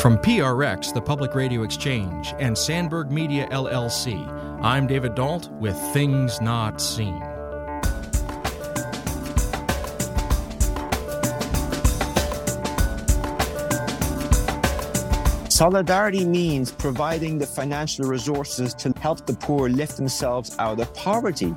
From PRX, the Public Radio Exchange, and Sandberg Media LLC, I'm David Dault with Things Not Seen. Solidarity means providing the financial resources to help the poor lift themselves out of poverty.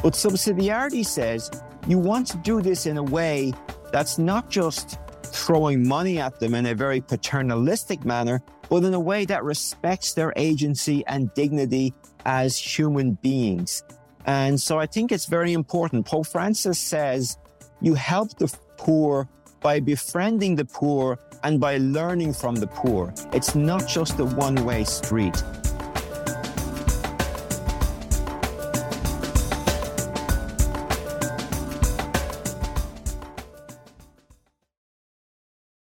But subsidiarity says you want to do this in a way that's not just throwing money at them in a very paternalistic manner, but in a way that respects their agency and dignity as human beings. And so I think it's very important. Pope Francis says you help the poor by befriending the poor and by learning from the poor. It's not just a one way street.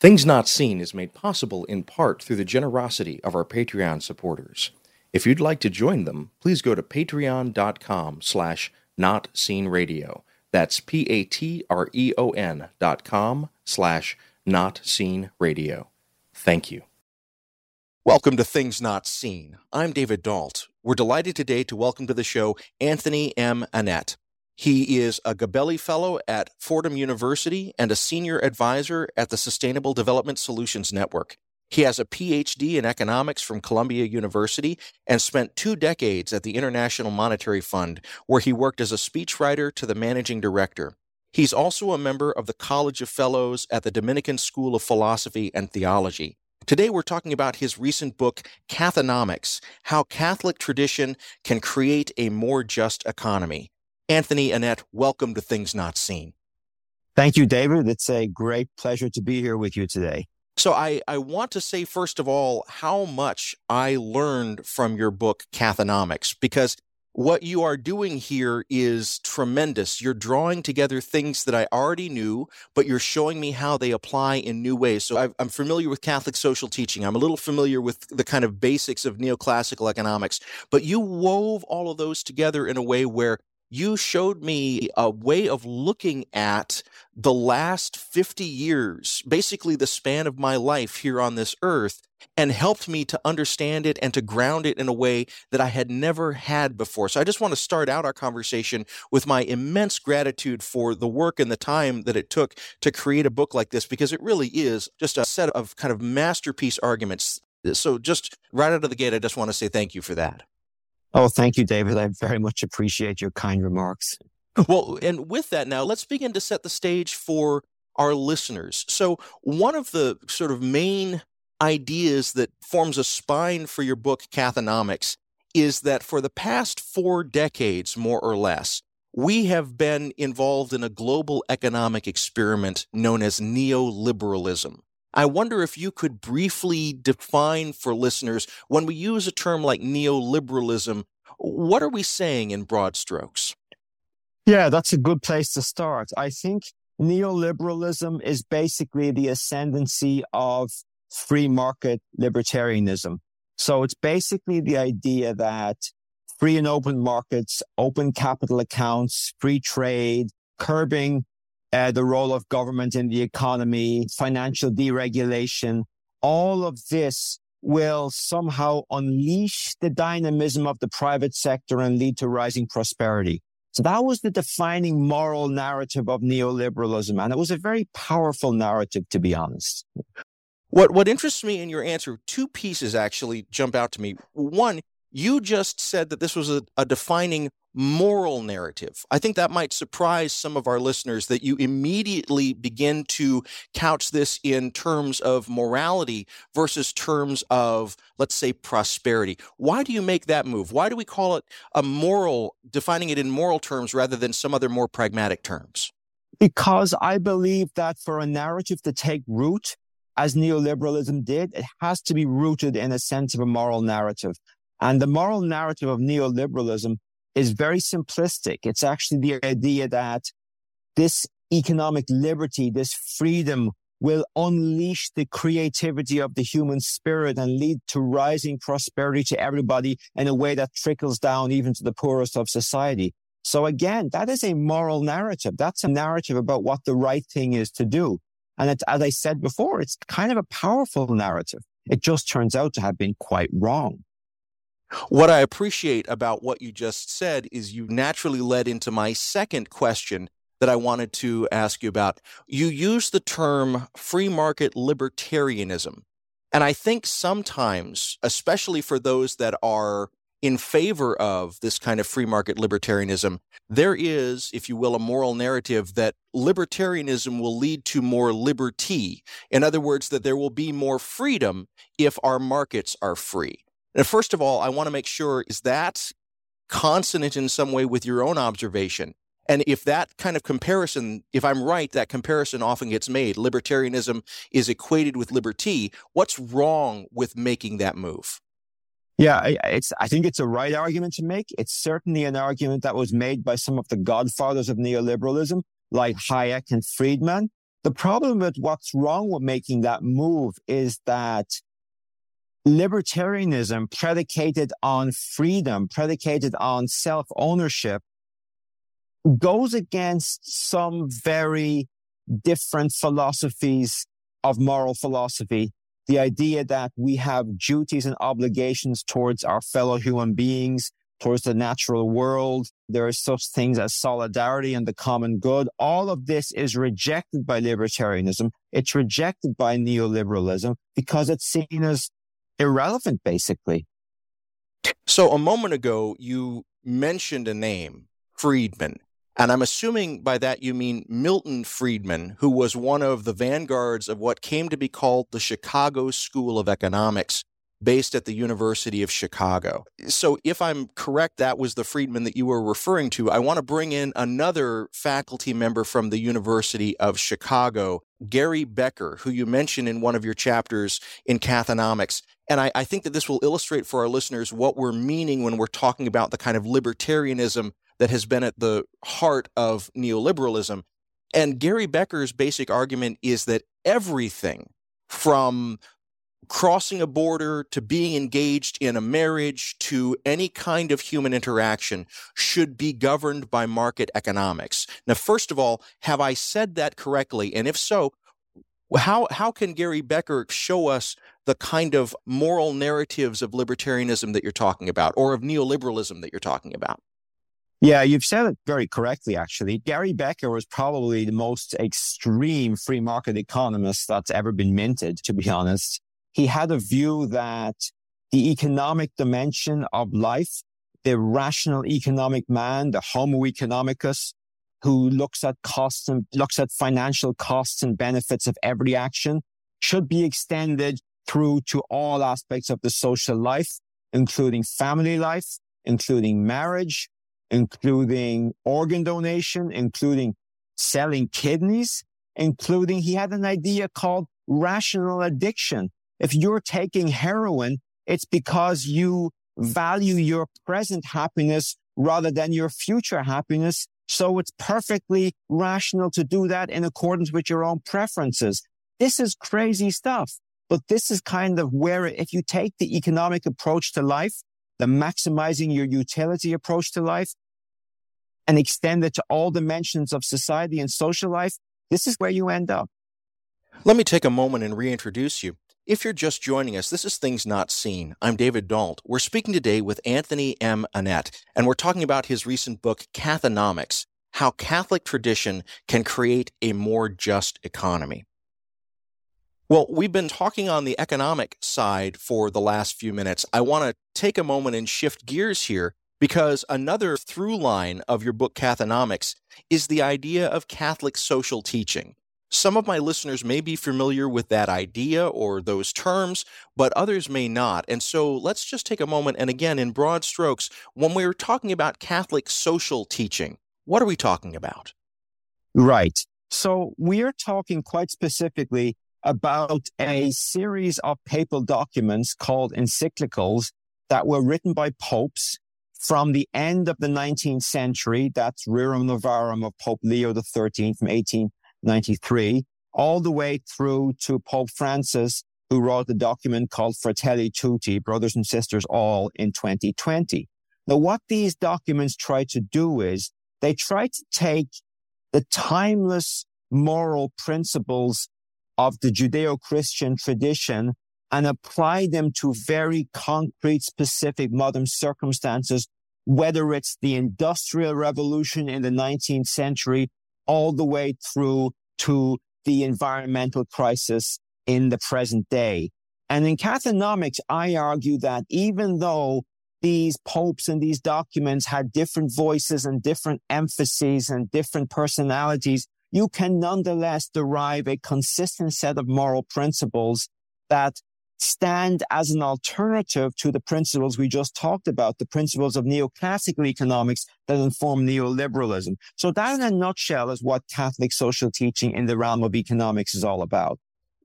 Things Not Seen is made possible in part through the generosity of our Patreon supporters. If you'd like to join them, please go to patreon.com slash notseenradio. That's P-A-T-R-E-O-N dot com slash notseenradio. Thank you. Welcome to Things Not Seen. I'm David Dault. We're delighted today to welcome to the show Anthony M. Annett. He is a Gabelli Fellow at Fordham University and a Senior Advisor at the Sustainable Development Solutions Network. He has a PhD in economics from Columbia University and spent two decades at the International Monetary Fund, where he worked as a speechwriter to the managing director. He's also a member of the College of Fellows at the Dominican School of Philosophy and Theology. Today, we're talking about his recent book, Cathonomics How Catholic Tradition Can Create a More Just Economy. Anthony Annett, welcome to Things Not Seen. Thank you, David. It's a great pleasure to be here with you today. So, I, I want to say, first of all, how much I learned from your book, Cathonomics, because what you are doing here is tremendous. You're drawing together things that I already knew, but you're showing me how they apply in new ways. So i am familiar with Catholic social teaching. I'm a little familiar with the kind of basics of neoclassical economics, but you wove all of those together in a way where you showed me a way of looking at the last 50 years, basically the span of my life here on this earth, and helped me to understand it and to ground it in a way that I had never had before. So I just want to start out our conversation with my immense gratitude for the work and the time that it took to create a book like this, because it really is just a set of kind of masterpiece arguments. So just right out of the gate, I just want to say thank you for that. Oh, thank you, David. I very much appreciate your kind remarks. Well, and with that now, let's begin to set the stage for our listeners. So, one of the sort of main ideas that forms a spine for your book, Cathonomics, is that for the past four decades, more or less, we have been involved in a global economic experiment known as neoliberalism. I wonder if you could briefly define for listeners when we use a term like neoliberalism, what are we saying in broad strokes? Yeah, that's a good place to start. I think neoliberalism is basically the ascendancy of free market libertarianism. So it's basically the idea that free and open markets, open capital accounts, free trade, curbing uh, the role of government in the economy, financial deregulation, all of this will somehow unleash the dynamism of the private sector and lead to rising prosperity. So that was the defining moral narrative of neoliberalism. And it was a very powerful narrative, to be honest. What, what interests me in your answer, two pieces actually jump out to me. One, you just said that this was a, a defining moral narrative. I think that might surprise some of our listeners that you immediately begin to couch this in terms of morality versus terms of, let's say, prosperity. Why do you make that move? Why do we call it a moral, defining it in moral terms rather than some other more pragmatic terms? Because I believe that for a narrative to take root, as neoliberalism did, it has to be rooted in a sense of a moral narrative. And the moral narrative of neoliberalism is very simplistic. It's actually the idea that this economic liberty, this freedom will unleash the creativity of the human spirit and lead to rising prosperity to everybody in a way that trickles down even to the poorest of society. So again, that is a moral narrative. That's a narrative about what the right thing is to do. And it, as I said before, it's kind of a powerful narrative. It just turns out to have been quite wrong. What I appreciate about what you just said is you naturally led into my second question that I wanted to ask you about. You use the term free market libertarianism. And I think sometimes, especially for those that are in favor of this kind of free market libertarianism, there is, if you will, a moral narrative that libertarianism will lead to more liberty. In other words, that there will be more freedom if our markets are free. Now, first of all, I want to make sure is that consonant in some way with your own observation? And if that kind of comparison, if I'm right, that comparison often gets made. Libertarianism is equated with liberty. What's wrong with making that move? Yeah, it's, I think it's a right argument to make. It's certainly an argument that was made by some of the godfathers of neoliberalism, like Hayek and Friedman. The problem with what's wrong with making that move is that libertarianism predicated on freedom, predicated on self ownership, goes against some very different philosophies of moral philosophy. The idea that we have duties and obligations towards our fellow human beings, towards the natural world. There are such things as solidarity and the common good. All of this is rejected by libertarianism. It's rejected by neoliberalism because it's seen as irrelevant, basically. So a moment ago, you mentioned a name, Friedman. And I'm assuming by that you mean Milton Friedman, who was one of the vanguards of what came to be called the Chicago School of Economics, based at the University of Chicago. So, if I'm correct, that was the Friedman that you were referring to. I want to bring in another faculty member from the University of Chicago, Gary Becker, who you mentioned in one of your chapters in Cathonomics. And I, I think that this will illustrate for our listeners what we're meaning when we're talking about the kind of libertarianism that has been at the heart of neoliberalism. And Gary Becker's basic argument is that everything from crossing a border to being engaged in a marriage to any kind of human interaction should be governed by market economics. Now, first of all, have I said that correctly? And if so, how, how can Gary Becker show us the kind of moral narratives of libertarianism that you're talking about or of neoliberalism that you're talking about? Yeah, you've said it very correctly, actually. Gary Becker was probably the most extreme free market economist that's ever been minted, to be honest. He had a view that the economic dimension of life, the rational economic man, the homo economicus, who looks at costs and looks at financial costs and benefits of every action should be extended through to all aspects of the social life, including family life, including marriage, including organ donation, including selling kidneys, including he had an idea called rational addiction. If you're taking heroin, it's because you value your present happiness rather than your future happiness. So it's perfectly rational to do that in accordance with your own preferences. This is crazy stuff. But this is kind of where if you take the economic approach to life, the maximizing your utility approach to life and extend it to all dimensions of society and social life, this is where you end up. Let me take a moment and reintroduce you. If you're just joining us, this is Things Not Seen. I'm David Dault. We're speaking today with Anthony M. Annett, and we're talking about his recent book, Cathonomics How Catholic Tradition Can Create a More Just Economy. Well, we've been talking on the economic side for the last few minutes. I want to take a moment and shift gears here because another through line of your book, Cathonomics, is the idea of Catholic social teaching. Some of my listeners may be familiar with that idea or those terms, but others may not. And so let's just take a moment and again, in broad strokes, when we're talking about Catholic social teaching, what are we talking about? Right. So we are talking quite specifically about a series of papal documents called encyclicals that were written by popes from the end of the 19th century. That's Rerum Novarum of Pope Leo XIII from 1893, all the way through to Pope Francis, who wrote the document called Fratelli Tutti, Brothers and Sisters All, in 2020. Now, what these documents try to do is they try to take the timeless moral principles of the Judeo Christian tradition and apply them to very concrete, specific modern circumstances, whether it's the industrial revolution in the 19th century all the way through to the environmental crisis in the present day. And in Cathonomics, I argue that even though these popes and these documents had different voices and different emphases and different personalities, you can nonetheless derive a consistent set of moral principles that stand as an alternative to the principles we just talked about, the principles of neoclassical economics that inform neoliberalism. So that in a nutshell is what Catholic social teaching in the realm of economics is all about.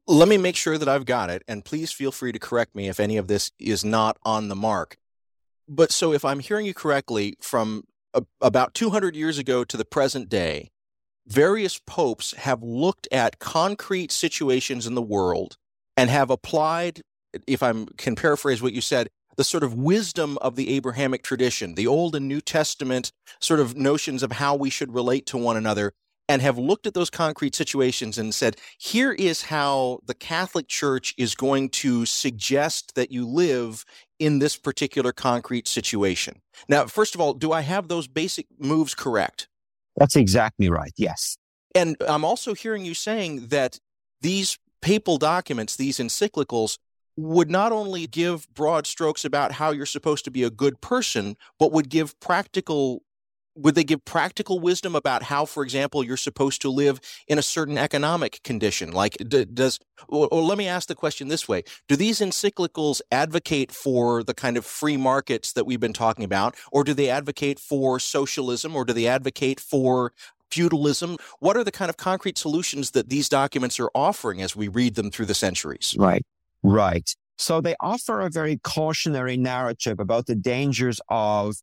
Let me make sure that I've got it, and please feel free to correct me if any of this is not on the mark. But so if I'm hearing you correctly, from a, about 200 years ago to the present day, various popes have looked at concrete situations in the world and have applied, if I can paraphrase what you said, the sort of wisdom of the Abrahamic tradition, the Old and New Testament sort of notions of how we should relate to one another, and have looked at those concrete situations and said, here is how the Catholic Church is going to suggest that you live in this particular concrete situation. Now, first of all, do I have those basic moves correct? That's exactly right. Yes. And I'm also hearing you saying that these papal documents, these encyclicals, would not only give broad strokes about how you're supposed to be a good person, but would give practical would they give practical wisdom about how, for example, you're supposed to live in a certain economic condition? Like, does, or, or, let me ask the question this way Do these encyclicals advocate for the kind of free markets that we've been talking about, or do they advocate for socialism, or do they advocate for feudalism? What are the kind of concrete solutions that these documents are offering as we read them through the centuries? Right, right. So they offer a very cautionary narrative about the dangers of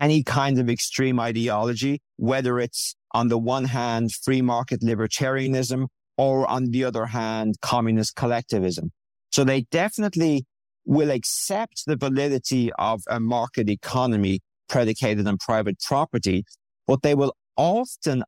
any kind of extreme ideology, whether it's on the one hand, free market libertarianism or on the other hand, communist collectivism. So they definitely will accept the validity of a market economy predicated on private property, but they will often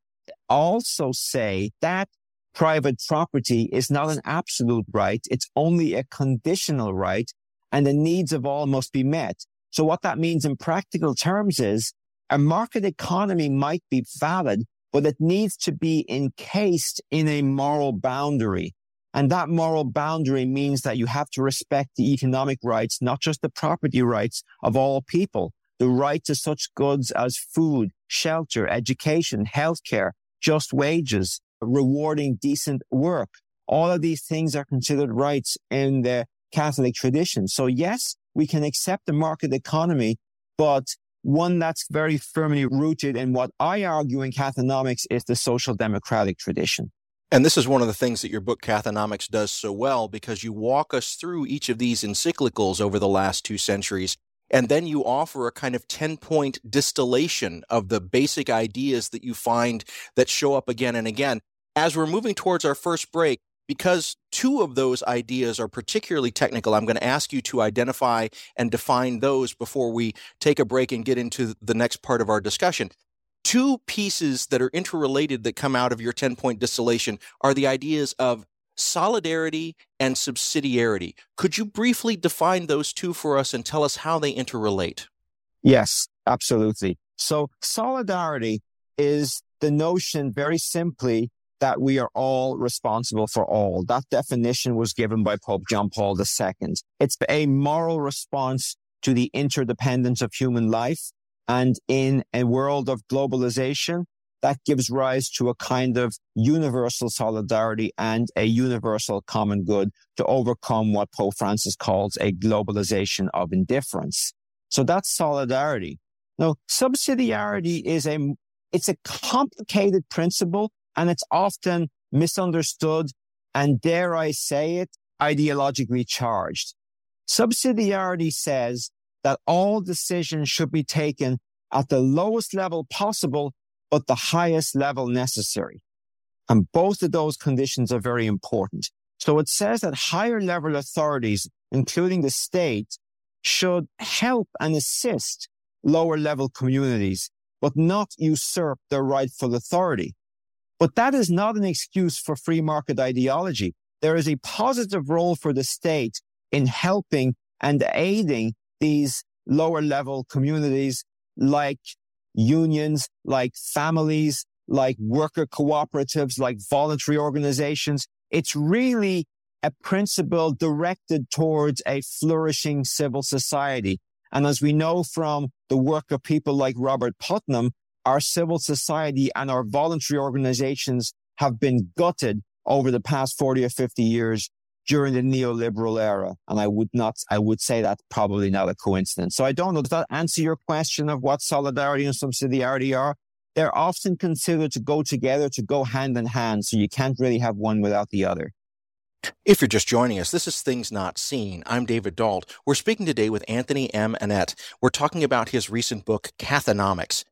also say that private property is not an absolute right. It's only a conditional right and the needs of all must be met. So what that means in practical terms is a market economy might be valid, but it needs to be encased in a moral boundary. And that moral boundary means that you have to respect the economic rights, not just the property rights of all people, the right to such goods as food, shelter, education, healthcare, just wages, rewarding decent work. All of these things are considered rights in the Catholic tradition. So yes, we can accept the market economy, but one that's very firmly rooted in what I argue in Cathonomics is the social democratic tradition. And this is one of the things that your book Cathonomics does so well because you walk us through each of these encyclicals over the last two centuries. And then you offer a kind of 10 point distillation of the basic ideas that you find that show up again and again. As we're moving towards our first break, because two of those ideas are particularly technical, I'm going to ask you to identify and define those before we take a break and get into the next part of our discussion. Two pieces that are interrelated that come out of your 10 point distillation are the ideas of solidarity and subsidiarity. Could you briefly define those two for us and tell us how they interrelate? Yes, absolutely. So, solidarity is the notion, very simply, that we are all responsible for all. That definition was given by Pope John Paul II. It's a moral response to the interdependence of human life. And in a world of globalization, that gives rise to a kind of universal solidarity and a universal common good to overcome what Pope Francis calls a globalization of indifference. So that's solidarity. Now, subsidiarity is a, it's a complicated principle and it's often misunderstood and dare I say it, ideologically charged. Subsidiarity says that all decisions should be taken at the lowest level possible, but the highest level necessary. And both of those conditions are very important. So it says that higher level authorities, including the state, should help and assist lower level communities, but not usurp their rightful authority. But that is not an excuse for free market ideology. there is a positive role for the state in helping and aiding these lower level communities like unions, like families, like worker cooperatives, like voluntary organizations. It's really a principle directed towards a flourishing civil society. And as we know from the work of people like Robert Putnam, our civil society and our voluntary organizations have been gutted over the past 40 or 50 years during the neoliberal era. And I would not, I would say that's probably not a coincidence. So I don't know. Does that answer your question of what solidarity and subsidiarity are? They're often considered to go together, to go hand in hand. So you can't really have one without the other. If you're just joining us, this is Things Not Seen. I'm David Dault. We're speaking today with Anthony M. Annett. We're talking about his recent book, Cathonomics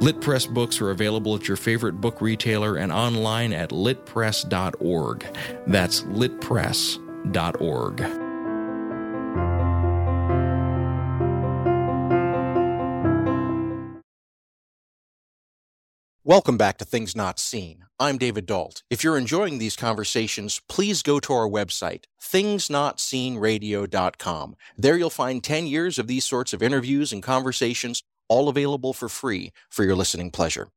Lit Press books are available at your favorite book retailer and online at litpress.org. That's litpress.org. Welcome back to Things Not Seen. I'm David Dault. If you're enjoying these conversations, please go to our website, thingsnotseenradio.com. There you'll find 10 years of these sorts of interviews and conversations, all available for free for your listening pleasure.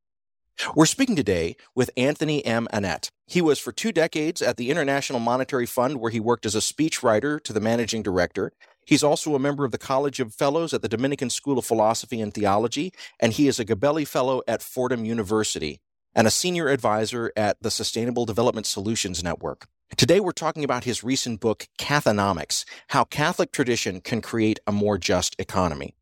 We're speaking today with Anthony M. Annett. He was for two decades at the International Monetary Fund, where he worked as a speechwriter to the managing director. He's also a member of the College of Fellows at the Dominican School of Philosophy and Theology, and he is a Gabelli Fellow at Fordham University and a senior advisor at the Sustainable Development Solutions Network. Today, we're talking about his recent book, Cathonomics How Catholic Tradition Can Create a More Just Economy.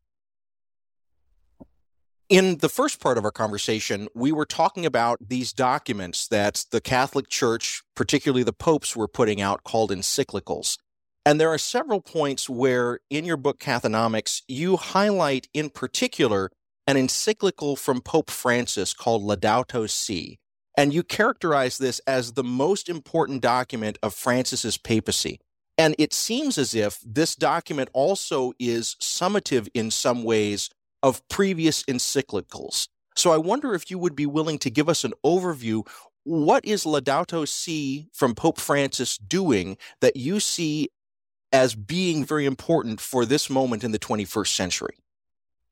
In the first part of our conversation, we were talking about these documents that the Catholic Church, particularly the popes, were putting out called encyclicals. And there are several points where in your book, Cathonomics, you highlight in particular an encyclical from Pope Francis called Laudato Si. And you characterize this as the most important document of Francis's papacy. And it seems as if this document also is summative in some ways of previous encyclicals. So I wonder if you would be willing to give us an overview. What is Laudato Si from Pope Francis doing that you see as being very important for this moment in the 21st century?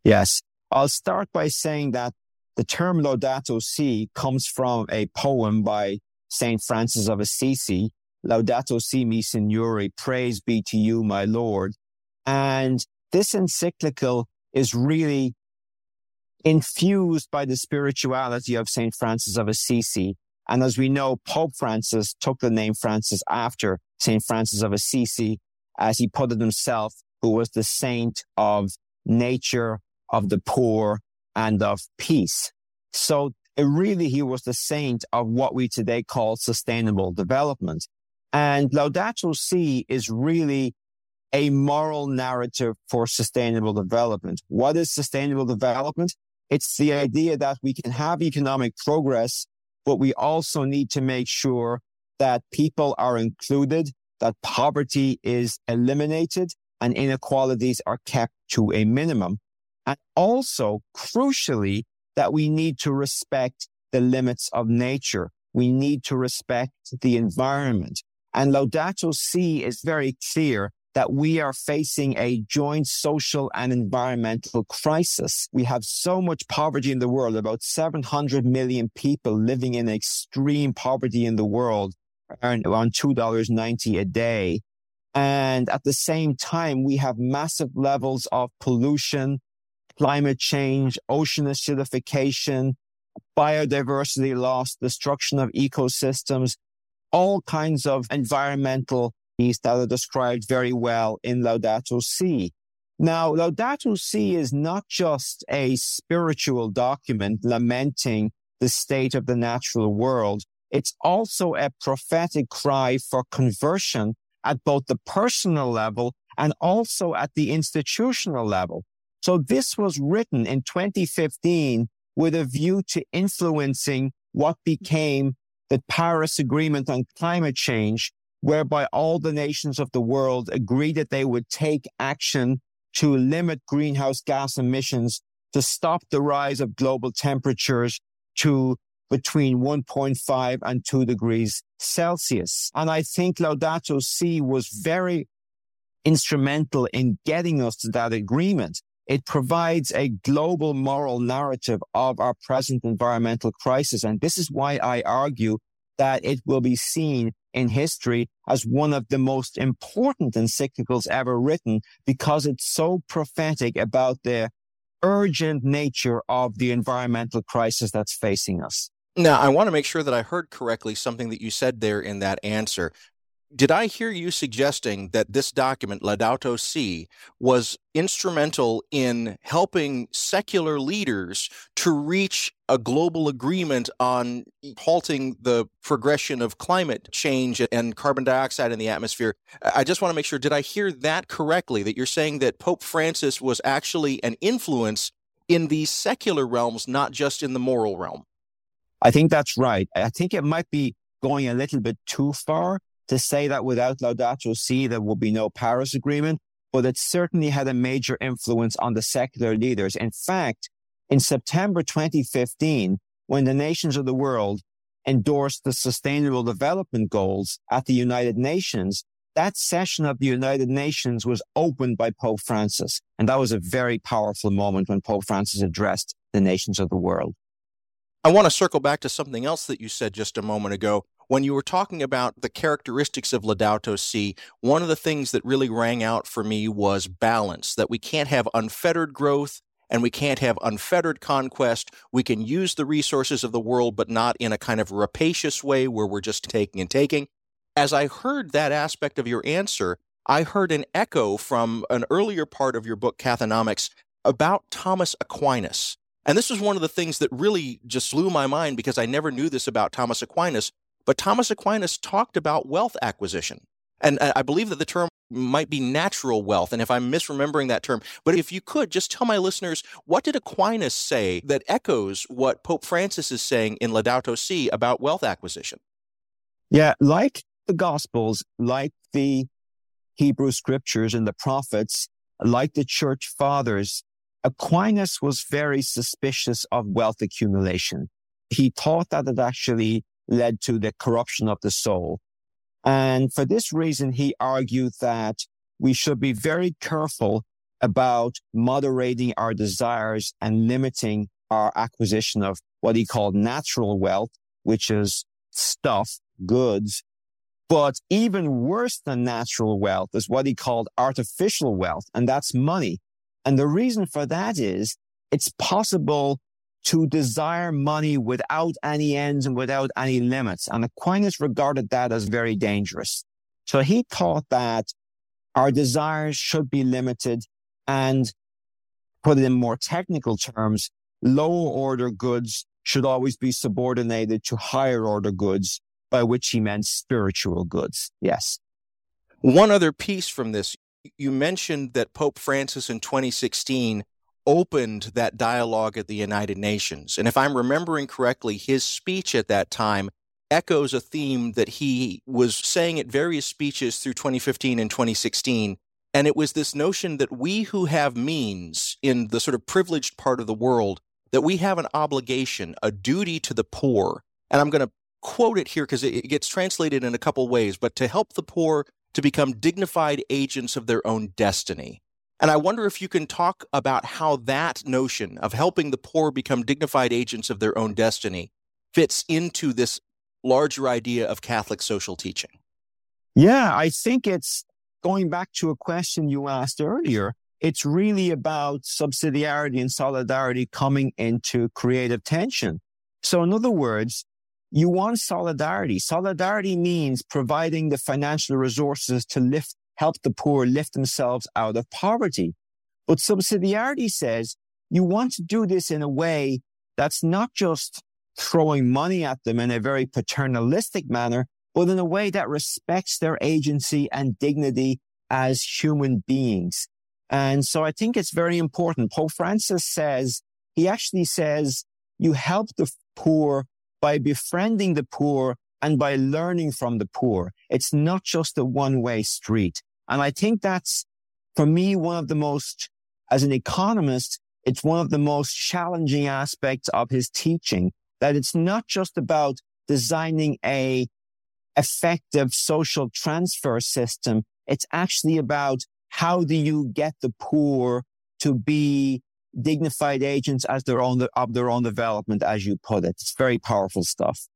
Yes. I'll start by saying that the term Laudato Si comes from a poem by St. Francis of Assisi, Laudato Si mi Signore, praise be to you, my Lord. And this encyclical is really infused by the spirituality of St. Francis of Assisi. And as we know, Pope Francis took the name Francis after St. Francis of Assisi, as he put it himself, who was the saint of nature, of the poor, and of peace. So really, he was the saint of what we today call sustainable development. And Laudato Si is really a moral narrative for sustainable development. What is sustainable development? It's the idea that we can have economic progress, but we also need to make sure that people are included that poverty is eliminated and inequalities are kept to a minimum. And also, crucially, that we need to respect the limits of nature. We need to respect the environment. And Laudato Si is very clear that we are facing a joint social and environmental crisis. We have so much poverty in the world, about 700 million people living in extreme poverty in the world earn around $2.90 a day. And at the same time, we have massive levels of pollution, climate change, ocean acidification, biodiversity loss, destruction of ecosystems, all kinds of environmental needs that are described very well in Laudato Si. Now, Laudato Si is not just a spiritual document lamenting the state of the natural world, it's also a prophetic cry for conversion at both the personal level and also at the institutional level. So this was written in 2015 with a view to influencing what became the Paris Agreement on Climate Change, whereby all the nations of the world agreed that they would take action to limit greenhouse gas emissions to stop the rise of global temperatures to between 1.5 and 2 degrees Celsius. And I think Laudato Si was very instrumental in getting us to that agreement. It provides a global moral narrative of our present environmental crisis. And this is why I argue that it will be seen in history as one of the most important encyclicals ever written because it's so prophetic about the urgent nature of the environmental crisis that's facing us. Now, I want to make sure that I heard correctly something that you said there in that answer. Did I hear you suggesting that this document, Laudato Si, was instrumental in helping secular leaders to reach a global agreement on halting the progression of climate change and carbon dioxide in the atmosphere? I just want to make sure, did I hear that correctly? That you're saying that Pope Francis was actually an influence in the secular realms, not just in the moral realm? I think that's right. I think it might be going a little bit too far to say that without Laudato Si, there would be no Paris Agreement, but it certainly had a major influence on the secular leaders. In fact, in September 2015, when the nations of the world endorsed the Sustainable Development Goals at the United Nations, that session of the United Nations was opened by Pope Francis. And that was a very powerful moment when Pope Francis addressed the nations of the world. I want to circle back to something else that you said just a moment ago when you were talking about the characteristics of Laudato Si, one of the things that really rang out for me was balance, that we can't have unfettered growth and we can't have unfettered conquest. We can use the resources of the world, but not in a kind of rapacious way where we're just taking and taking. As I heard that aspect of your answer, I heard an echo from an earlier part of your book, Cathonomics, about Thomas Aquinas. And this was one of the things that really just blew my mind because I never knew this about Thomas Aquinas. But Thomas Aquinas talked about wealth acquisition. And I believe that the term might be natural wealth. And if I'm misremembering that term, but if you could just tell my listeners, what did Aquinas say that echoes what Pope Francis is saying in Laudato Si about wealth acquisition? Yeah, like the Gospels, like the Hebrew scriptures and the prophets, like the church fathers, Aquinas was very suspicious of wealth accumulation. He thought that it actually led to the corruption of the soul. And for this reason, he argued that we should be very careful about moderating our desires and limiting our acquisition of what he called natural wealth, which is stuff, goods. But even worse than natural wealth is what he called artificial wealth, and that's money. And the reason for that is it's possible to desire money without any ends and without any limits. And Aquinas regarded that as very dangerous. So he thought that our desires should be limited and put it in more technical terms, lower order goods should always be subordinated to higher order goods, by which he meant spiritual goods. Yes. One other piece from this, you mentioned that Pope Francis in 2016 opened that dialogue at the United Nations. And if I'm remembering correctly, his speech at that time echoes a theme that he was saying at various speeches through 2015 and 2016. And it was this notion that we who have means in the sort of privileged part of the world, that we have an obligation, a duty to the poor. And I'm going to quote it here because it gets translated in a couple ways, but to help the poor to become dignified agents of their own destiny. And I wonder if you can talk about how that notion of helping the poor become dignified agents of their own destiny fits into this larger idea of Catholic social teaching. Yeah, I think it's going back to a question you asked earlier. It's really about subsidiarity and solidarity coming into creative tension. So, in other words, you want solidarity. Solidarity means providing the financial resources to lift help the poor lift themselves out of poverty. But subsidiarity says you want to do this in a way that's not just throwing money at them in a very paternalistic manner, but in a way that respects their agency and dignity as human beings. And so I think it's very important. Pope Francis says, he actually says, you help the poor by befriending the poor and by learning from the poor. It's not just a one way street. And I think that's for me, one of the most, as an economist, it's one of the most challenging aspects of his teaching that it's not just about designing a effective social transfer system. It's actually about how do you get the poor to be dignified agents as their own, of their own development, as you put it. It's very powerful stuff.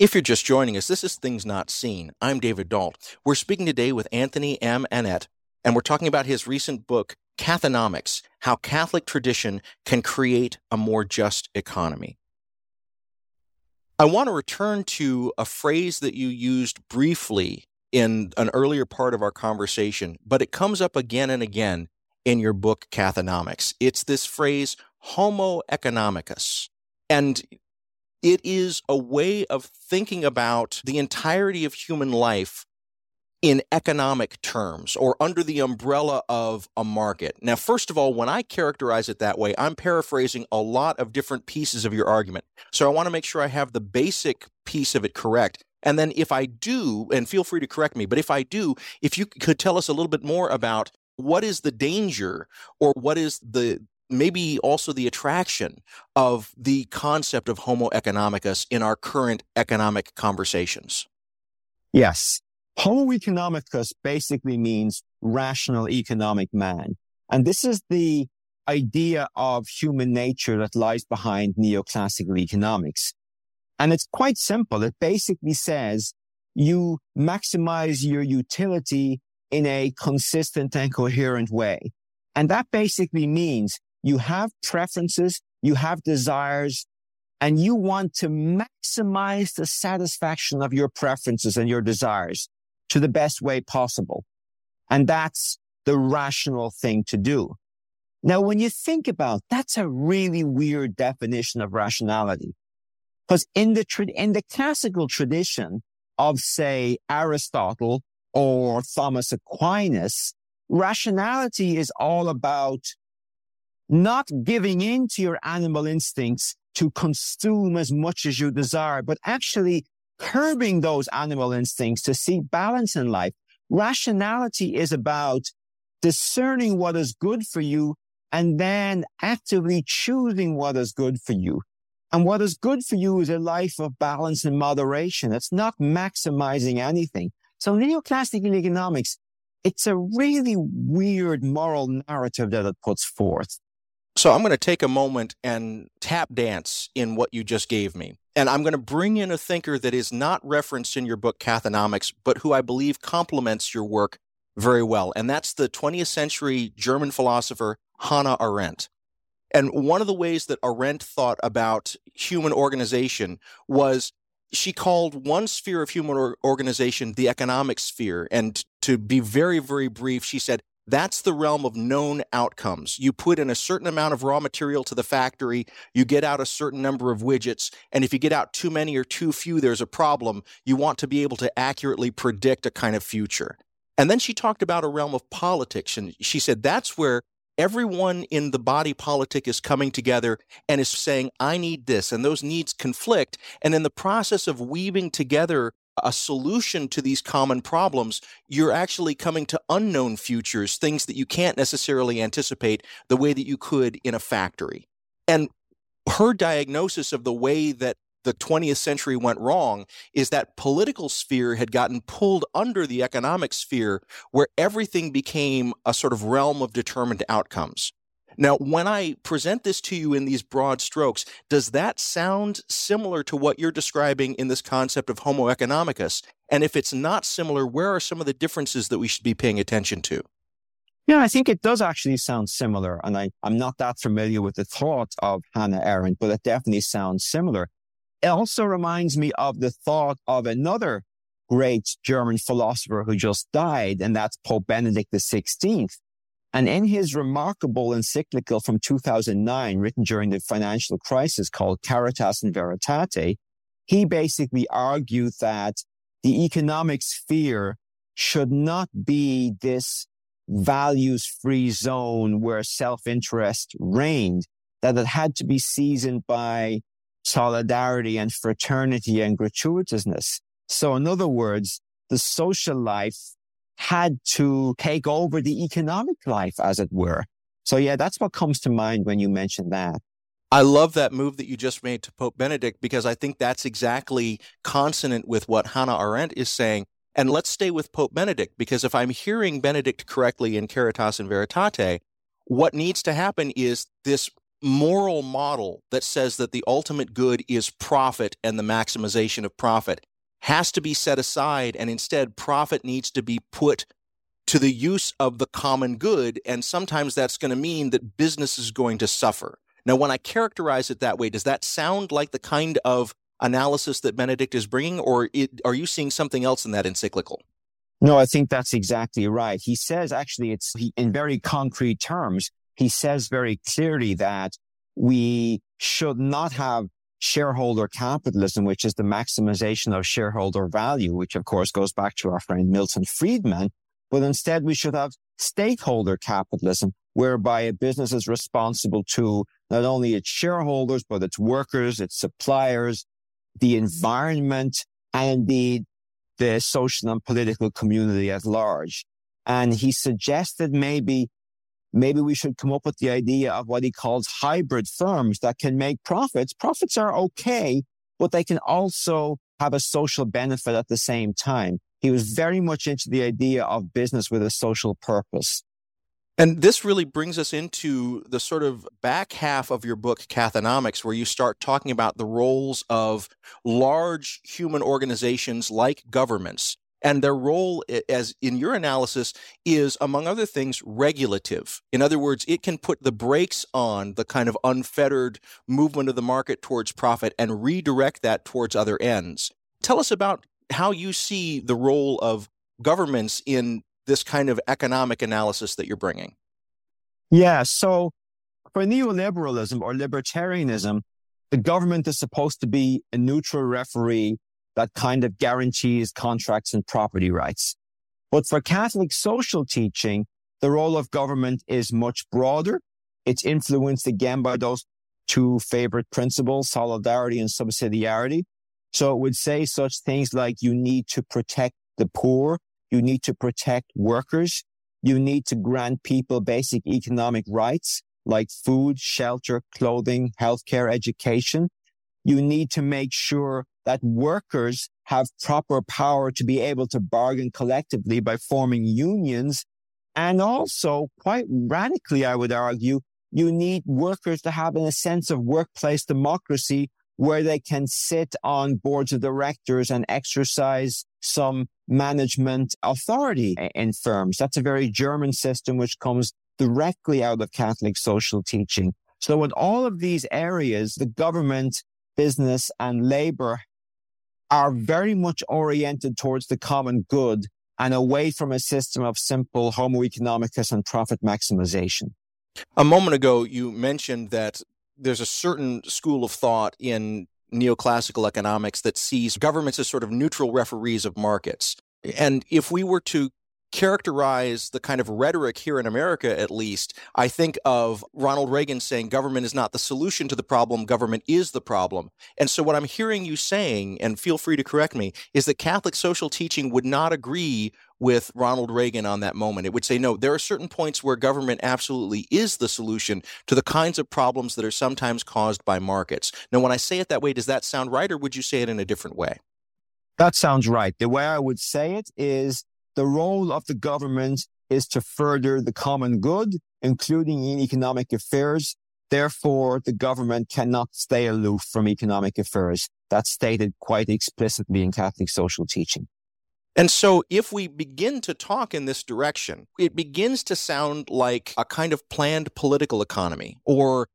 If you're just joining us, this is Things Not Seen. I'm David Dault. We're speaking today with Anthony M. Annett, and we're talking about his recent book, Cathonomics How Catholic Tradition Can Create a More Just Economy. I want to return to a phrase that you used briefly in an earlier part of our conversation, but it comes up again and again in your book, Cathonomics. It's this phrase, Homo economicus. And it is a way of thinking about the entirety of human life in economic terms or under the umbrella of a market. Now, first of all, when I characterize it that way, I'm paraphrasing a lot of different pieces of your argument. So I want to make sure I have the basic piece of it correct. And then if I do, and feel free to correct me, but if I do, if you could tell us a little bit more about what is the danger or what is the maybe also the attraction of the concept of homo economicus in our current economic conversations. Yes. Homo economicus basically means rational economic man. And this is the idea of human nature that lies behind neoclassical economics. And it's quite simple. It basically says you maximize your utility in a consistent and coherent way. And that basically means you have preferences, you have desires, and you want to maximize the satisfaction of your preferences and your desires to the best way possible. And that's the rational thing to do. Now, when you think about that's a really weird definition of rationality. Because in the, tra- in the classical tradition of, say, Aristotle or Thomas Aquinas, rationality is all about not giving in to your animal instincts to consume as much as you desire, but actually curbing those animal instincts to see balance in life. Rationality is about discerning what is good for you and then actively choosing what is good for you. And what is good for you is a life of balance and moderation. It's not maximizing anything. So neoclassical economics, it's a really weird moral narrative that it puts forth. So I'm going to take a moment and tap dance in what you just gave me. And I'm going to bring in a thinker that is not referenced in your book, Cathonomics, but who I believe complements your work very well. And that's the 20th century German philosopher Hannah Arendt. And one of the ways that Arendt thought about human organization was she called one sphere of human organization the economic sphere. And to be very, very brief, she said that's the realm of known outcomes. You put in a certain amount of raw material to the factory, you get out a certain number of widgets, and if you get out too many or too few, there's a problem. You want to be able to accurately predict a kind of future. And then she talked about a realm of politics, and she said that's where everyone in the body politic is coming together and is saying, I need this, and those needs conflict. And in the process of weaving together a solution to these common problems, you're actually coming to unknown futures, things that you can't necessarily anticipate the way that you could in a factory. And her diagnosis of the way that the 20th century went wrong is that political sphere had gotten pulled under the economic sphere where everything became a sort of realm of determined outcomes. Now, when I present this to you in these broad strokes, does that sound similar to what you're describing in this concept of Homo economicus? And if it's not similar, where are some of the differences that we should be paying attention to? Yeah, I think it does actually sound similar. And I, I'm not that familiar with the thought of Hannah Arendt, but it definitely sounds similar. It also reminds me of the thought of another great German philosopher who just died, and that's Pope Benedict XVI. And in his remarkable encyclical from 2009, written during the financial crisis called Caritas in Veritate, he basically argued that the economic sphere should not be this values free zone where self interest reigned, that it had to be seasoned by solidarity and fraternity and gratuitousness. So, in other words, the social life had to take over the economic life, as it were. So, yeah, that's what comes to mind when you mention that. I love that move that you just made to Pope Benedict because I think that's exactly consonant with what Hannah Arendt is saying. And let's stay with Pope Benedict because if I'm hearing Benedict correctly in Caritas in Veritate, what needs to happen is this moral model that says that the ultimate good is profit and the maximization of profit has to be set aside and instead profit needs to be put to the use of the common good and sometimes that's going to mean that business is going to suffer. Now when i characterize it that way does that sound like the kind of analysis that benedict is bringing or it, are you seeing something else in that encyclical? No i think that's exactly right. He says actually it's he, in very concrete terms he says very clearly that we should not have shareholder capitalism, which is the maximization of shareholder value, which of course goes back to our friend Milton Friedman. But instead, we should have stakeholder capitalism, whereby a business is responsible to not only its shareholders, but its workers, its suppliers, the environment, and the, the social and political community at large. And he suggested maybe maybe we should come up with the idea of what he calls hybrid firms that can make profits. Profits are okay, but they can also have a social benefit at the same time. He was very much into the idea of business with a social purpose. And this really brings us into the sort of back half of your book, Cathonomics, where you start talking about the roles of large human organizations like governments and their role as in your analysis is among other things regulative. In other words it can put the brakes on the kind of unfettered movement of the market towards profit and redirect that towards other ends. Tell us about how you see the role of governments in this kind of economic analysis that you're bringing. Yeah so for neoliberalism or libertarianism the government is supposed to be a neutral referee that kind of guarantees contracts and property rights. But for Catholic social teaching, the role of government is much broader. It's influenced again by those two favorite principles, solidarity and subsidiarity. So it would say such things like you need to protect the poor. You need to protect workers. You need to grant people basic economic rights like food, shelter, clothing, healthcare, education. You need to make sure that workers have proper power to be able to bargain collectively by forming unions. And also, quite radically, I would argue, you need workers to have a sense of workplace democracy where they can sit on boards of directors and exercise some management authority in firms. That's a very German system, which comes directly out of Catholic social teaching. So in all of these areas, the government, business and labor are very much oriented towards the common good and away from a system of simple homo economicus and profit maximization. A moment ago, you mentioned that there's a certain school of thought in neoclassical economics that sees governments as sort of neutral referees of markets. And if we were to characterize the kind of rhetoric here in America, at least, I think of Ronald Reagan saying government is not the solution to the problem, government is the problem. And so, what I'm hearing you saying, and feel free to correct me, is that Catholic social teaching would not agree with Ronald Reagan on that moment. It would say, no, there are certain points where government absolutely is the solution to the kinds of problems that are sometimes caused by markets. Now, when I say it that way, does that sound right, or would you say it in a different way? That sounds right. The way I would say it is the role of the government is to further the common good, including in economic affairs. Therefore, the government cannot stay aloof from economic affairs. That's stated quite explicitly in Catholic social teaching. And so, if we begin to talk in this direction, it begins to sound like a kind of planned political economy. Or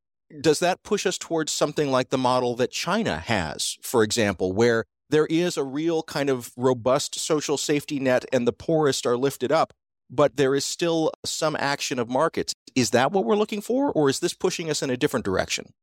does that push us towards something like the model that China has, for example, where there is a real kind of robust social safety net and the poorest are lifted up, but there is still some action of markets. Is that what we're looking for, or is this pushing us in a different direction?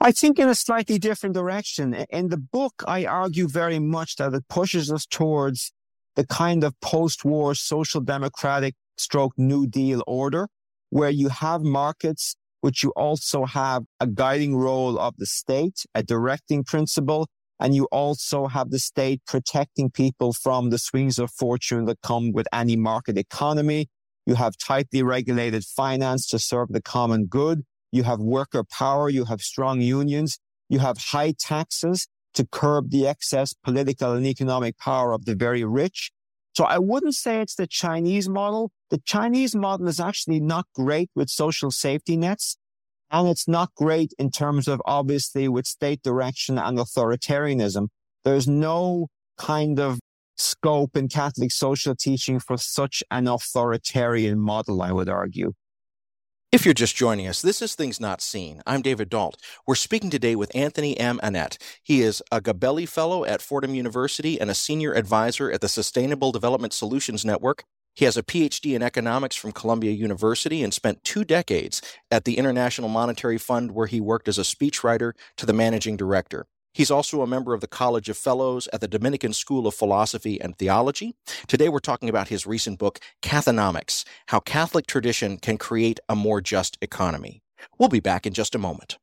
I think in a slightly different direction. In the book, I argue very much that it pushes us towards the kind of post-war social democratic stroke New Deal order, where you have markets, which you also have a guiding role of the state, a directing principle, and you also have the state protecting people from the swings of fortune that come with any market economy. You have tightly regulated finance to serve the common good. You have worker power. You have strong unions. You have high taxes to curb the excess political and economic power of the very rich. So I wouldn't say it's the Chinese model. The Chinese model is actually not great with social safety nets. And it's not great in terms of obviously with state direction and authoritarianism. There's no kind of scope in Catholic social teaching for such an authoritarian model, I would argue. If you're just joining us, this is Things Not Seen. I'm David Dault. We're speaking today with Anthony M. Annett. He is a Gabelli Fellow at Fordham University and a Senior Advisor at the Sustainable Development Solutions Network. He has a PhD in economics from Columbia University and spent two decades at the International Monetary Fund, where he worked as a speechwriter to the managing director. He's also a member of the College of Fellows at the Dominican School of Philosophy and Theology. Today, we're talking about his recent book, Cathonomics How Catholic Tradition Can Create a More Just Economy. We'll be back in just a moment.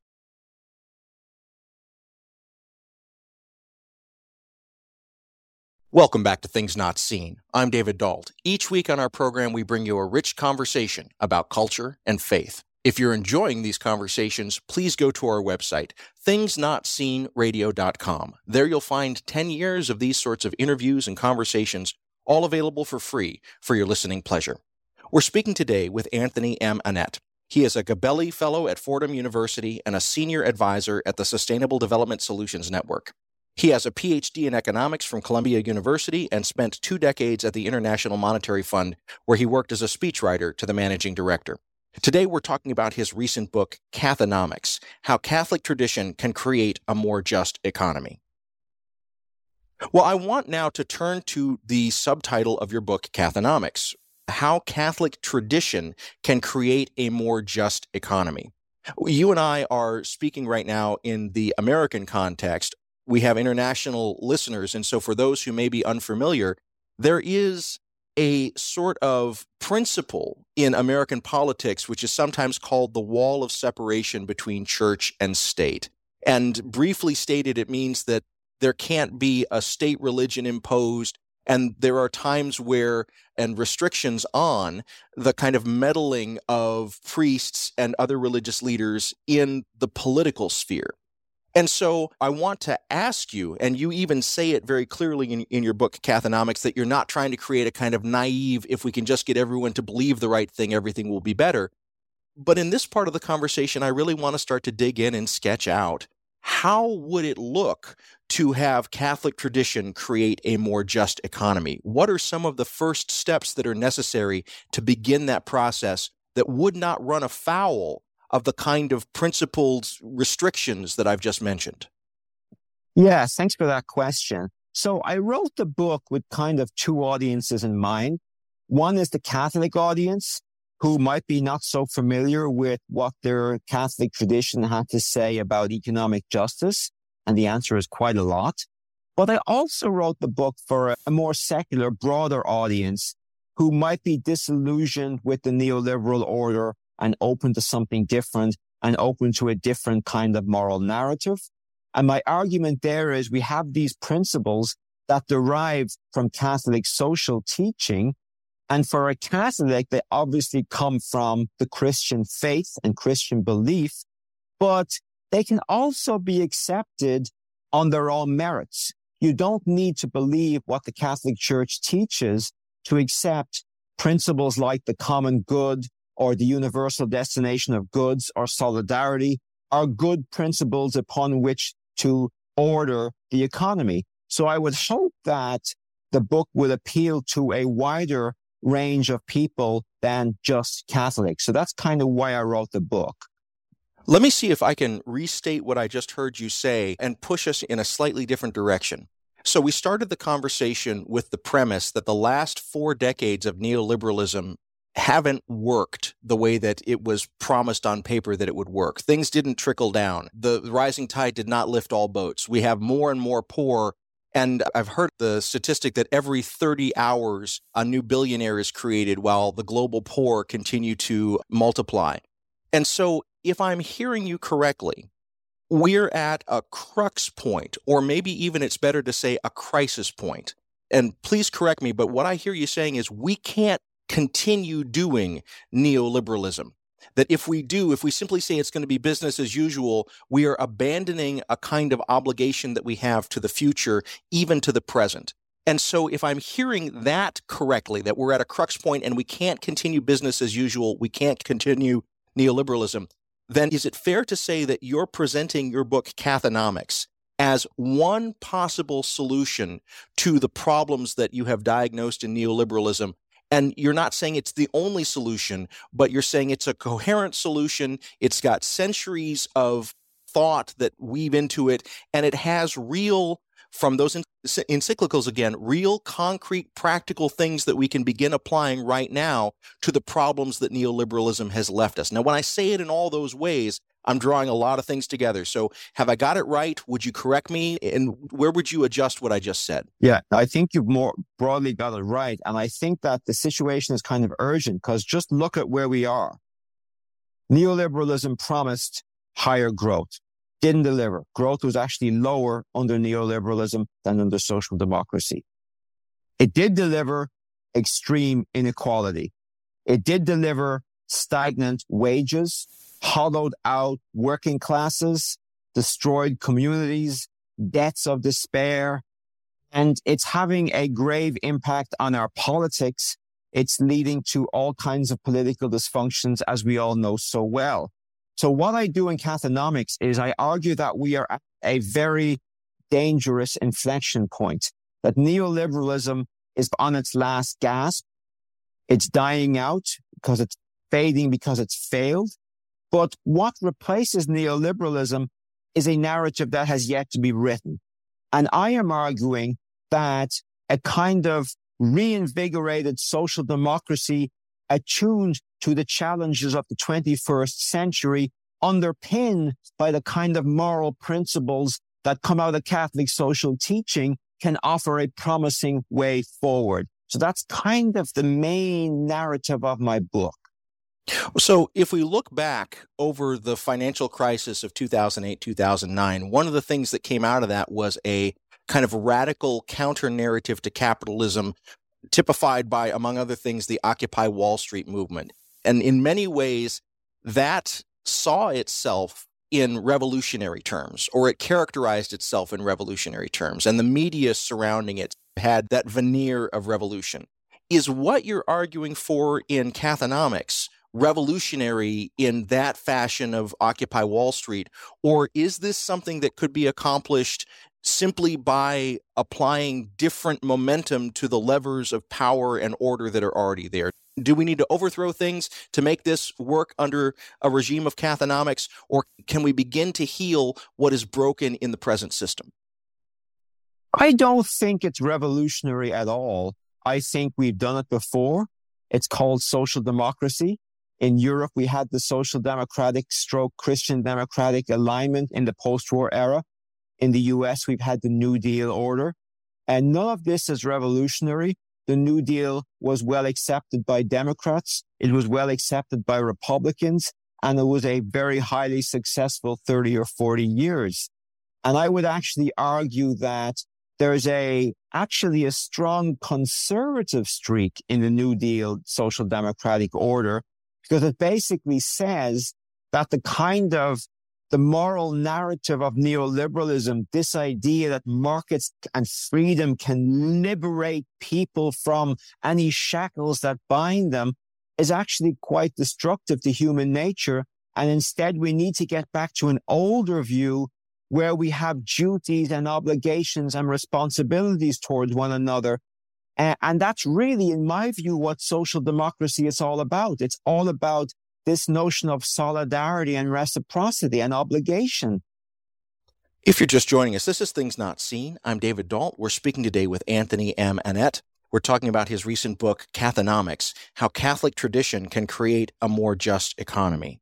Welcome back to Things Not Seen. I'm David Dault. Each week on our program, we bring you a rich conversation about culture and faith. If you're enjoying these conversations, please go to our website, thingsnotseenradio.com. There you'll find 10 years of these sorts of interviews and conversations, all available for free for your listening pleasure. We're speaking today with Anthony M. Annett. He is a Gabelli Fellow at Fordham University and a Senior Advisor at the Sustainable Development Solutions Network. He has a PhD in economics from Columbia University and spent two decades at the International Monetary Fund, where he worked as a speechwriter to the managing director. Today, we're talking about his recent book, Cathonomics How Catholic Tradition Can Create a More Just Economy. Well, I want now to turn to the subtitle of your book, Cathonomics How Catholic Tradition Can Create a More Just Economy. You and I are speaking right now in the American context we have international listeners. And so, for those who may be unfamiliar, there is a sort of principle in American politics, which is sometimes called the wall of separation between church and state. And briefly stated, it means that there can't be a state religion imposed. And there are times where, and restrictions on the kind of meddling of priests and other religious leaders in the political sphere. And so I want to ask you, and you even say it very clearly in, in your book, Cathonomics, that you're not trying to create a kind of naive, if we can just get everyone to believe the right thing, everything will be better. But in this part of the conversation, I really want to start to dig in and sketch out how would it look to have Catholic tradition create a more just economy? What are some of the first steps that are necessary to begin that process that would not run afoul of the kind of principled restrictions that I've just mentioned? Yes, thanks for that question. So I wrote the book with kind of two audiences in mind. One is the Catholic audience who might be not so familiar with what their Catholic tradition had to say about economic justice. And the answer is quite a lot. But I also wrote the book for a more secular, broader audience who might be disillusioned with the neoliberal order and open to something different and open to a different kind of moral narrative. And my argument there is we have these principles that derive from Catholic social teaching. And for a Catholic, they obviously come from the Christian faith and Christian belief, but they can also be accepted on their own merits. You don't need to believe what the Catholic Church teaches to accept principles like the common good, or the universal destination of goods or solidarity are good principles upon which to order the economy. So I would hope that the book would appeal to a wider range of people than just Catholics. So that's kind of why I wrote the book. Let me see if I can restate what I just heard you say and push us in a slightly different direction. So, we started the conversation with the premise that the last four decades of neoliberalism haven't worked the way that it was promised on paper that it would work. Things didn't trickle down. The rising tide did not lift all boats. We have more and more poor. And I've heard the statistic that every 30 hours, a new billionaire is created while the global poor continue to multiply. And so, if I'm hearing you correctly, we're at a crux point, or maybe even it's better to say a crisis point. And please correct me, but what I hear you saying is we can't continue doing neoliberalism. That if we do, if we simply say it's going to be business as usual, we are abandoning a kind of obligation that we have to the future, even to the present. And so, if I'm hearing that correctly, that we're at a crux point and we can't continue business as usual, we can't continue neoliberalism, then is it fair to say that you're presenting your book, Cathonomics, as one possible solution to the problems that you have diagnosed in neoliberalism and you're not saying it's the only solution, but you're saying it's a coherent solution. It's got centuries of thought that weave into it, and it has real, from those encyclicals again, real concrete practical things that we can begin applying right now to the problems that neoliberalism has left us. Now, when I say it in all those ways, I'm drawing a lot of things together. So, have I got it right? Would you correct me? And where would you adjust what I just said? Yeah, I think you've more broadly got it right. And I think that the situation is kind of urgent because just look at where we are. Neoliberalism promised higher growth, didn't deliver. Growth was actually lower under neoliberalism than under social democracy. It did deliver extreme inequality. It did deliver stagnant wages hollowed out working classes, destroyed communities, deaths of despair. And it's having a grave impact on our politics. It's leading to all kinds of political dysfunctions, as we all know so well. So what I do in Cathonomics is I argue that we are at a very dangerous inflection point, that neoliberalism is on its last gasp. It's dying out because it's fading because it's failed. But what replaces neoliberalism is a narrative that has yet to be written. And I am arguing that a kind of reinvigorated social democracy attuned to the challenges of the 21st century, underpinned by the kind of moral principles that come out of Catholic social teaching, can offer a promising way forward. So that's kind of the main narrative of my book. So, if we look back over the financial crisis of 2008, 2009, one of the things that came out of that was a kind of radical counter narrative to capitalism, typified by, among other things, the Occupy Wall Street movement. And in many ways, that saw itself in revolutionary terms, or it characterized itself in revolutionary terms, and the media surrounding it had that veneer of revolution. Is what you're arguing for in Cathonomics revolutionary in that fashion of Occupy Wall Street? Or is this something that could be accomplished simply by applying different momentum to the levers of power and order that are already there? Do we need to overthrow things to make this work under a regime of cathonomics, or can we begin to heal what is broken in the present system? I don't think it's revolutionary at all. I think we've done it before. It's called social democracy. In Europe, we had the social democratic stroke Christian democratic alignment in the post-war era. In the US, we've had the New Deal order. And none of this is revolutionary. The New Deal was well accepted by Democrats. It was well accepted by Republicans. And it was a very highly successful 30 or 40 years. And I would actually argue that there's a actually a strong conservative streak in the New Deal social democratic order because it basically says that the kind of the moral narrative of neoliberalism, this idea that markets and freedom can liberate people from any shackles that bind them is actually quite destructive to human nature. And instead, we need to get back to an older view where we have duties and obligations and responsibilities towards one another and that's really, in my view, what social democracy is all about. It's all about this notion of solidarity and reciprocity and obligation. If you're just joining us, this is Things Not Seen. I'm David Dault. We're speaking today with Anthony M. Annett, We're talking about his recent book, Cathonomics How Catholic Tradition Can Create a More Just Economy.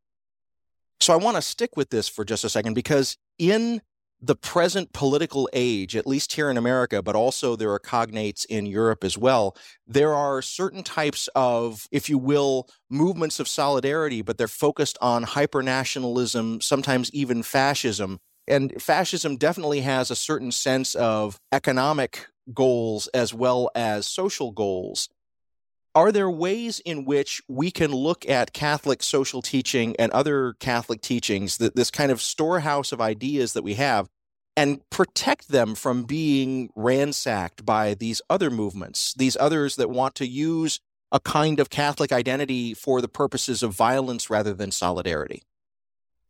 So I want to stick with this for just a second because in the present political age, at least here in America, but also there are cognates in Europe as well, there are certain types of, if you will, movements of solidarity, but they're focused on hypernationalism, sometimes even fascism. And fascism definitely has a certain sense of economic goals as well as social goals. Are there ways in which we can look at Catholic social teaching and other Catholic teachings, that this kind of storehouse of ideas that we have, and protect them from being ransacked by these other movements, these others that want to use a kind of Catholic identity for the purposes of violence rather than solidarity?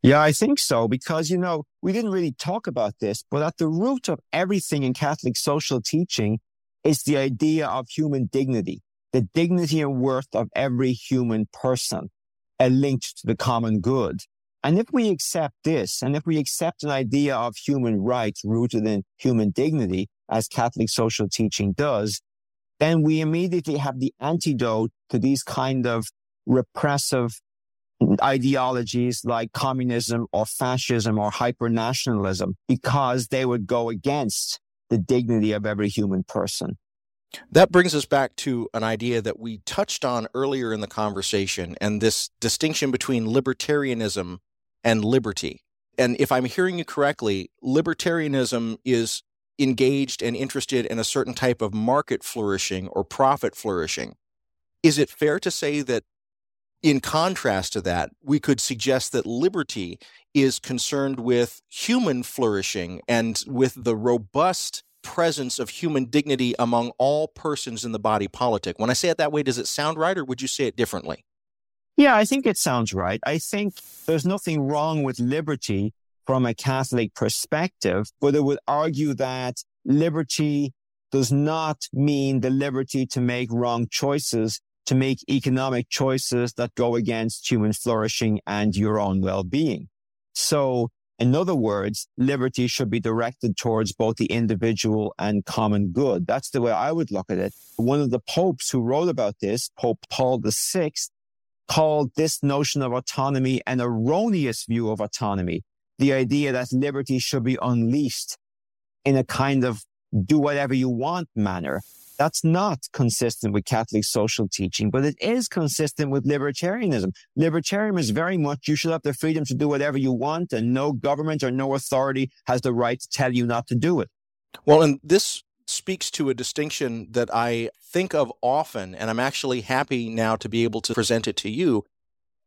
Yeah, I think so, because, you know, we didn't really talk about this, but at the root of everything in Catholic social teaching is the idea of human dignity the dignity and worth of every human person are linked to the common good. And if we accept this, and if we accept an idea of human rights rooted in human dignity, as Catholic social teaching does, then we immediately have the antidote to these kind of repressive ideologies like communism or fascism or hypernationalism because they would go against the dignity of every human person. That brings us back to an idea that we touched on earlier in the conversation and this distinction between libertarianism and liberty. And if I'm hearing you correctly, libertarianism is engaged and interested in a certain type of market flourishing or profit flourishing. Is it fair to say that, in contrast to that, we could suggest that liberty is concerned with human flourishing and with the robust presence of human dignity among all persons in the body politic. When I say it that way, does it sound right or would you say it differently? Yeah, I think it sounds right. I think there's nothing wrong with liberty from a Catholic perspective, but it would argue that liberty does not mean the liberty to make wrong choices, to make economic choices that go against human flourishing and your own well-being. So in other words, liberty should be directed towards both the individual and common good. That's the way I would look at it. One of the popes who wrote about this, Pope Paul VI, called this notion of autonomy an erroneous view of autonomy. The idea that liberty should be unleashed in a kind of do whatever you want manner. That's not consistent with Catholic social teaching, but it is consistent with libertarianism. Libertarianism is very much you should have the freedom to do whatever you want, and no government or no authority has the right to tell you not to do it. Well, and this speaks to a distinction that I think of often, and I'm actually happy now to be able to present it to you.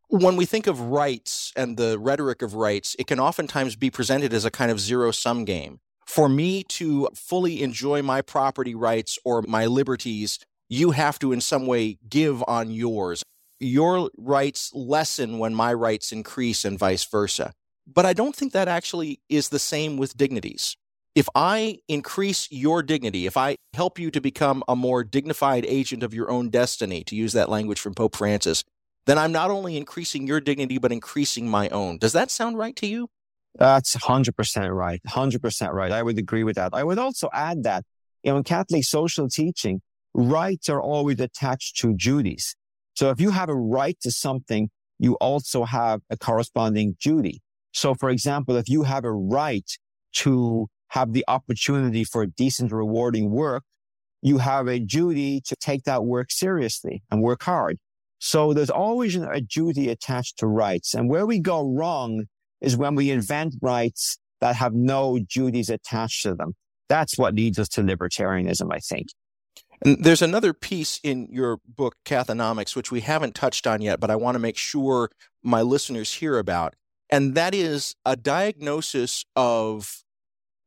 When we think of rights and the rhetoric of rights, it can oftentimes be presented as a kind of zero sum game for me to fully enjoy my property rights or my liberties, you have to in some way give on yours. Your rights lessen when my rights increase and vice versa. But I don't think that actually is the same with dignities. If I increase your dignity, if I help you to become a more dignified agent of your own destiny, to use that language from Pope Francis, then I'm not only increasing your dignity, but increasing my own. Does that sound right to you? That's 100% right. 100% right. I would agree with that. I would also add that, you know, in Catholic social teaching, rights are always attached to duties. So if you have a right to something, you also have a corresponding duty. So for example, if you have a right to have the opportunity for decent, rewarding work, you have a duty to take that work seriously and work hard. So there's always a duty attached to rights. And where we go wrong is when we invent rights that have no duties attached to them. That's what leads us to libertarianism, I think. And there's another piece in your book, Cathonomics, which we haven't touched on yet, but I want to make sure my listeners hear about. And that is a diagnosis of,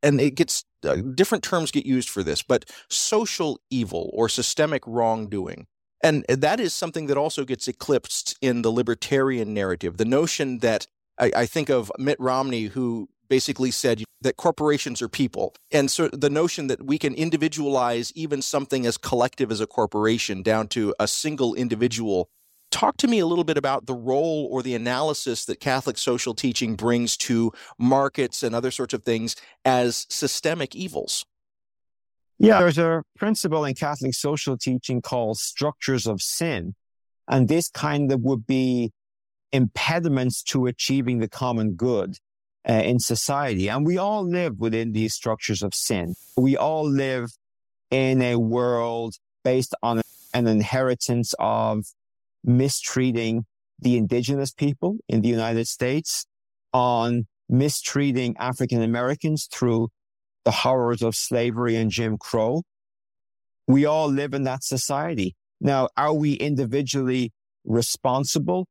and it gets uh, different terms get used for this, but social evil or systemic wrongdoing. And that is something that also gets eclipsed in the libertarian narrative. The notion that I, I think of Mitt Romney, who basically said that corporations are people. And so the notion that we can individualize even something as collective as a corporation down to a single individual. Talk to me a little bit about the role or the analysis that Catholic social teaching brings to markets and other sorts of things as systemic evils. Yeah, there's a principle in Catholic social teaching called structures of sin. And this kind of would be impediments to achieving the common good uh, in society. And we all live within these structures of sin. We all live in a world based on an inheritance of mistreating the indigenous people in the United States, on mistreating African Americans through the horrors of slavery and Jim Crow. We all live in that society. Now, are we individually responsible?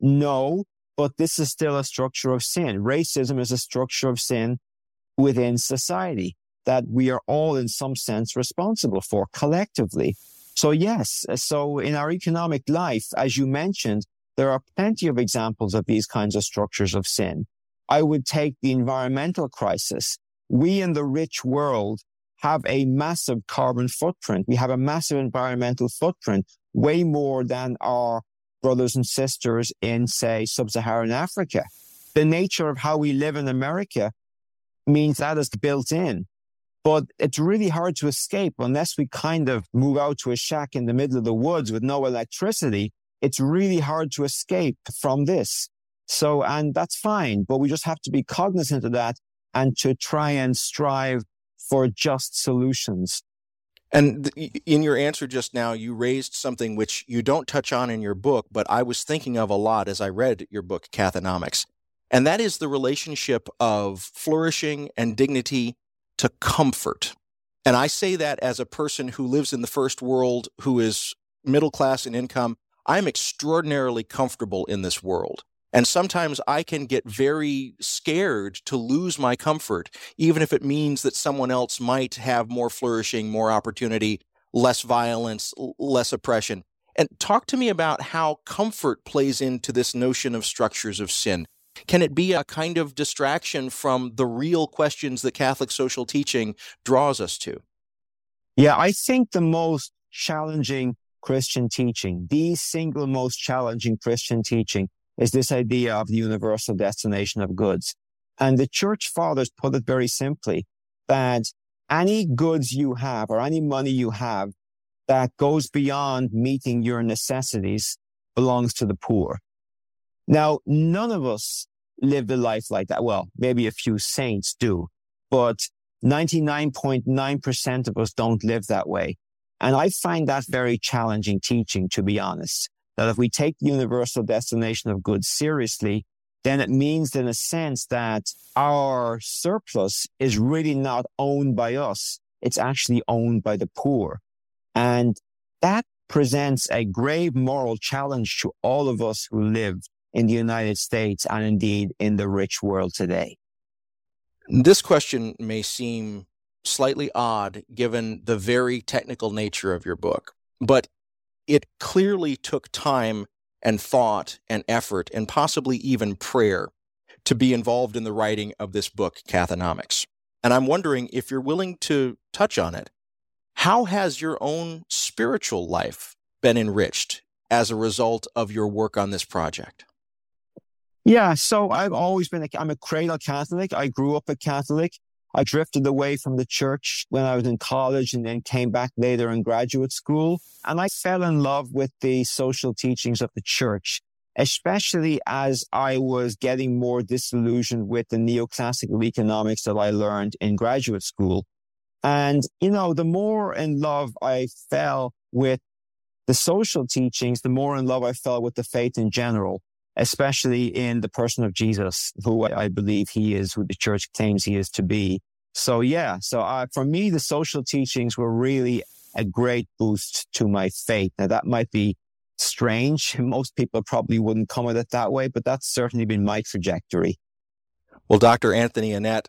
No, but this is still a structure of sin. Racism is a structure of sin within society that we are all in some sense responsible for collectively. So yes, uh, so in our economic life, as you mentioned, there are plenty of examples of these kinds of structures of sin. I would take the environmental crisis. We in the rich world have a massive carbon footprint. We have a massive environmental footprint, way more than our brothers and sisters in, say, sub-Saharan Africa. The nature of how we live in America means that is built in. But it's really hard to escape unless we kind of move out to a shack in the middle of the woods with no electricity. It's really hard to escape from this. So, and that's fine, but we just have to be cognizant of that and to try and strive for just solutions. And in your answer just now, you raised something which you don't touch on in your book, but I was thinking of a lot as I read your book, Cathonomics. And that is the relationship of flourishing and dignity to comfort. And I say that as a person who lives in the first world, who is middle class in income. I'm extraordinarily comfortable in this world. And sometimes I can get very scared to lose my comfort, even if it means that someone else might have more flourishing, more opportunity, less violence, less oppression. And talk to me about how comfort plays into this notion of structures of sin. Can it be a kind of distraction from the real questions that Catholic social teaching draws us to? Yeah, I think the most challenging Christian teaching, the single most challenging Christian teaching is this idea of the universal destination of goods. And the church fathers put it very simply that any goods you have or any money you have that goes beyond meeting your necessities belongs to the poor. Now, none of us live the life like that. Well, maybe a few saints do, but 99.9% of us don't live that way. And I find that very challenging teaching, to be honest that if we take the universal destination of goods seriously, then it means in a sense that our surplus is really not owned by us. It's actually owned by the poor. And that presents a grave moral challenge to all of us who live in the United States and indeed in the rich world today. This question may seem slightly odd given the very technical nature of your book, but it clearly took time and thought and effort and possibly even prayer to be involved in the writing of this book, Cathonomics. And I'm wondering if you're willing to touch on it. How has your own spiritual life been enriched as a result of your work on this project? Yeah, so I've always been, a, I'm a cradle Catholic. I grew up a Catholic. I drifted away from the church when I was in college and then came back later in graduate school. And I fell in love with the social teachings of the church, especially as I was getting more disillusioned with the neoclassical economics that I learned in graduate school. And, you know, the more in love I fell with the social teachings, the more in love I fell with the faith in general especially in the person of Jesus, who I believe he is, who the church claims he is to be. So yeah, so uh, for me, the social teachings were really a great boost to my faith. Now that might be strange. Most people probably wouldn't come at it that way, but that's certainly been my trajectory. Well, Dr. Anthony Annett,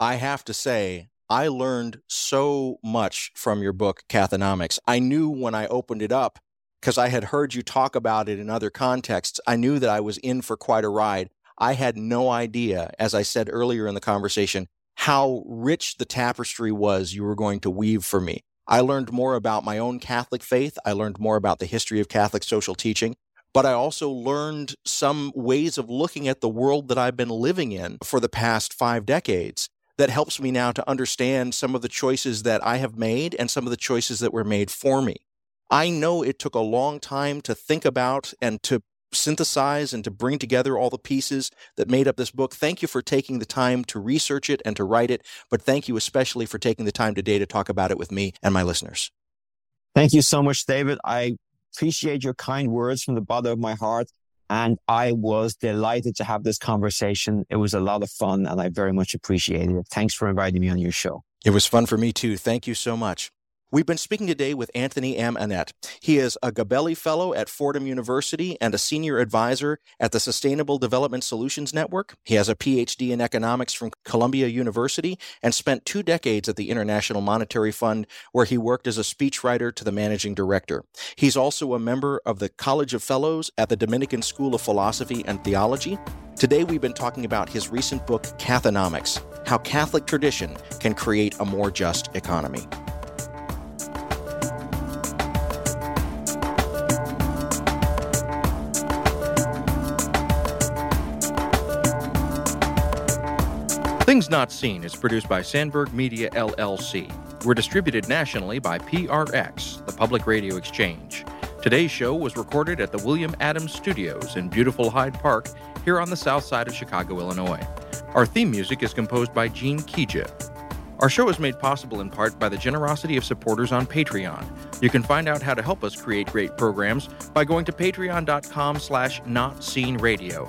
I have to say, I learned so much from your book, Cathonomics. I knew when I opened it up because I had heard you talk about it in other contexts, I knew that I was in for quite a ride. I had no idea, as I said earlier in the conversation, how rich the tapestry was you were going to weave for me. I learned more about my own Catholic faith. I learned more about the history of Catholic social teaching, but I also learned some ways of looking at the world that I've been living in for the past five decades that helps me now to understand some of the choices that I have made and some of the choices that were made for me. I know it took a long time to think about and to synthesize and to bring together all the pieces that made up this book. Thank you for taking the time to research it and to write it, but thank you especially for taking the time today to talk about it with me and my listeners. Thank you so much, David. I appreciate your kind words from the bottom of my heart. And I was delighted to have this conversation. It was a lot of fun and I very much appreciated it. Thanks for inviting me on your show. It was fun for me too. Thank you so much. We've been speaking today with Anthony M. Annett. He is a Gabelli Fellow at Fordham University and a senior advisor at the Sustainable Development Solutions Network. He has a PhD in economics from Columbia University and spent two decades at the International Monetary Fund, where he worked as a speechwriter to the managing director. He's also a member of the College of Fellows at the Dominican School of Philosophy and Theology. Today, we've been talking about his recent book, Cathonomics How Catholic Tradition Can Create a More Just Economy. Things Not Seen is produced by Sandberg Media LLC. We're distributed nationally by PRX, the Public Radio Exchange. Today's show was recorded at the William Adams Studios in beautiful Hyde Park here on the south side of Chicago, Illinois. Our theme music is composed by Gene Kija. Our show is made possible in part by the generosity of supporters on Patreon. You can find out how to help us create great programs by going to patreon.com slash notseenradio.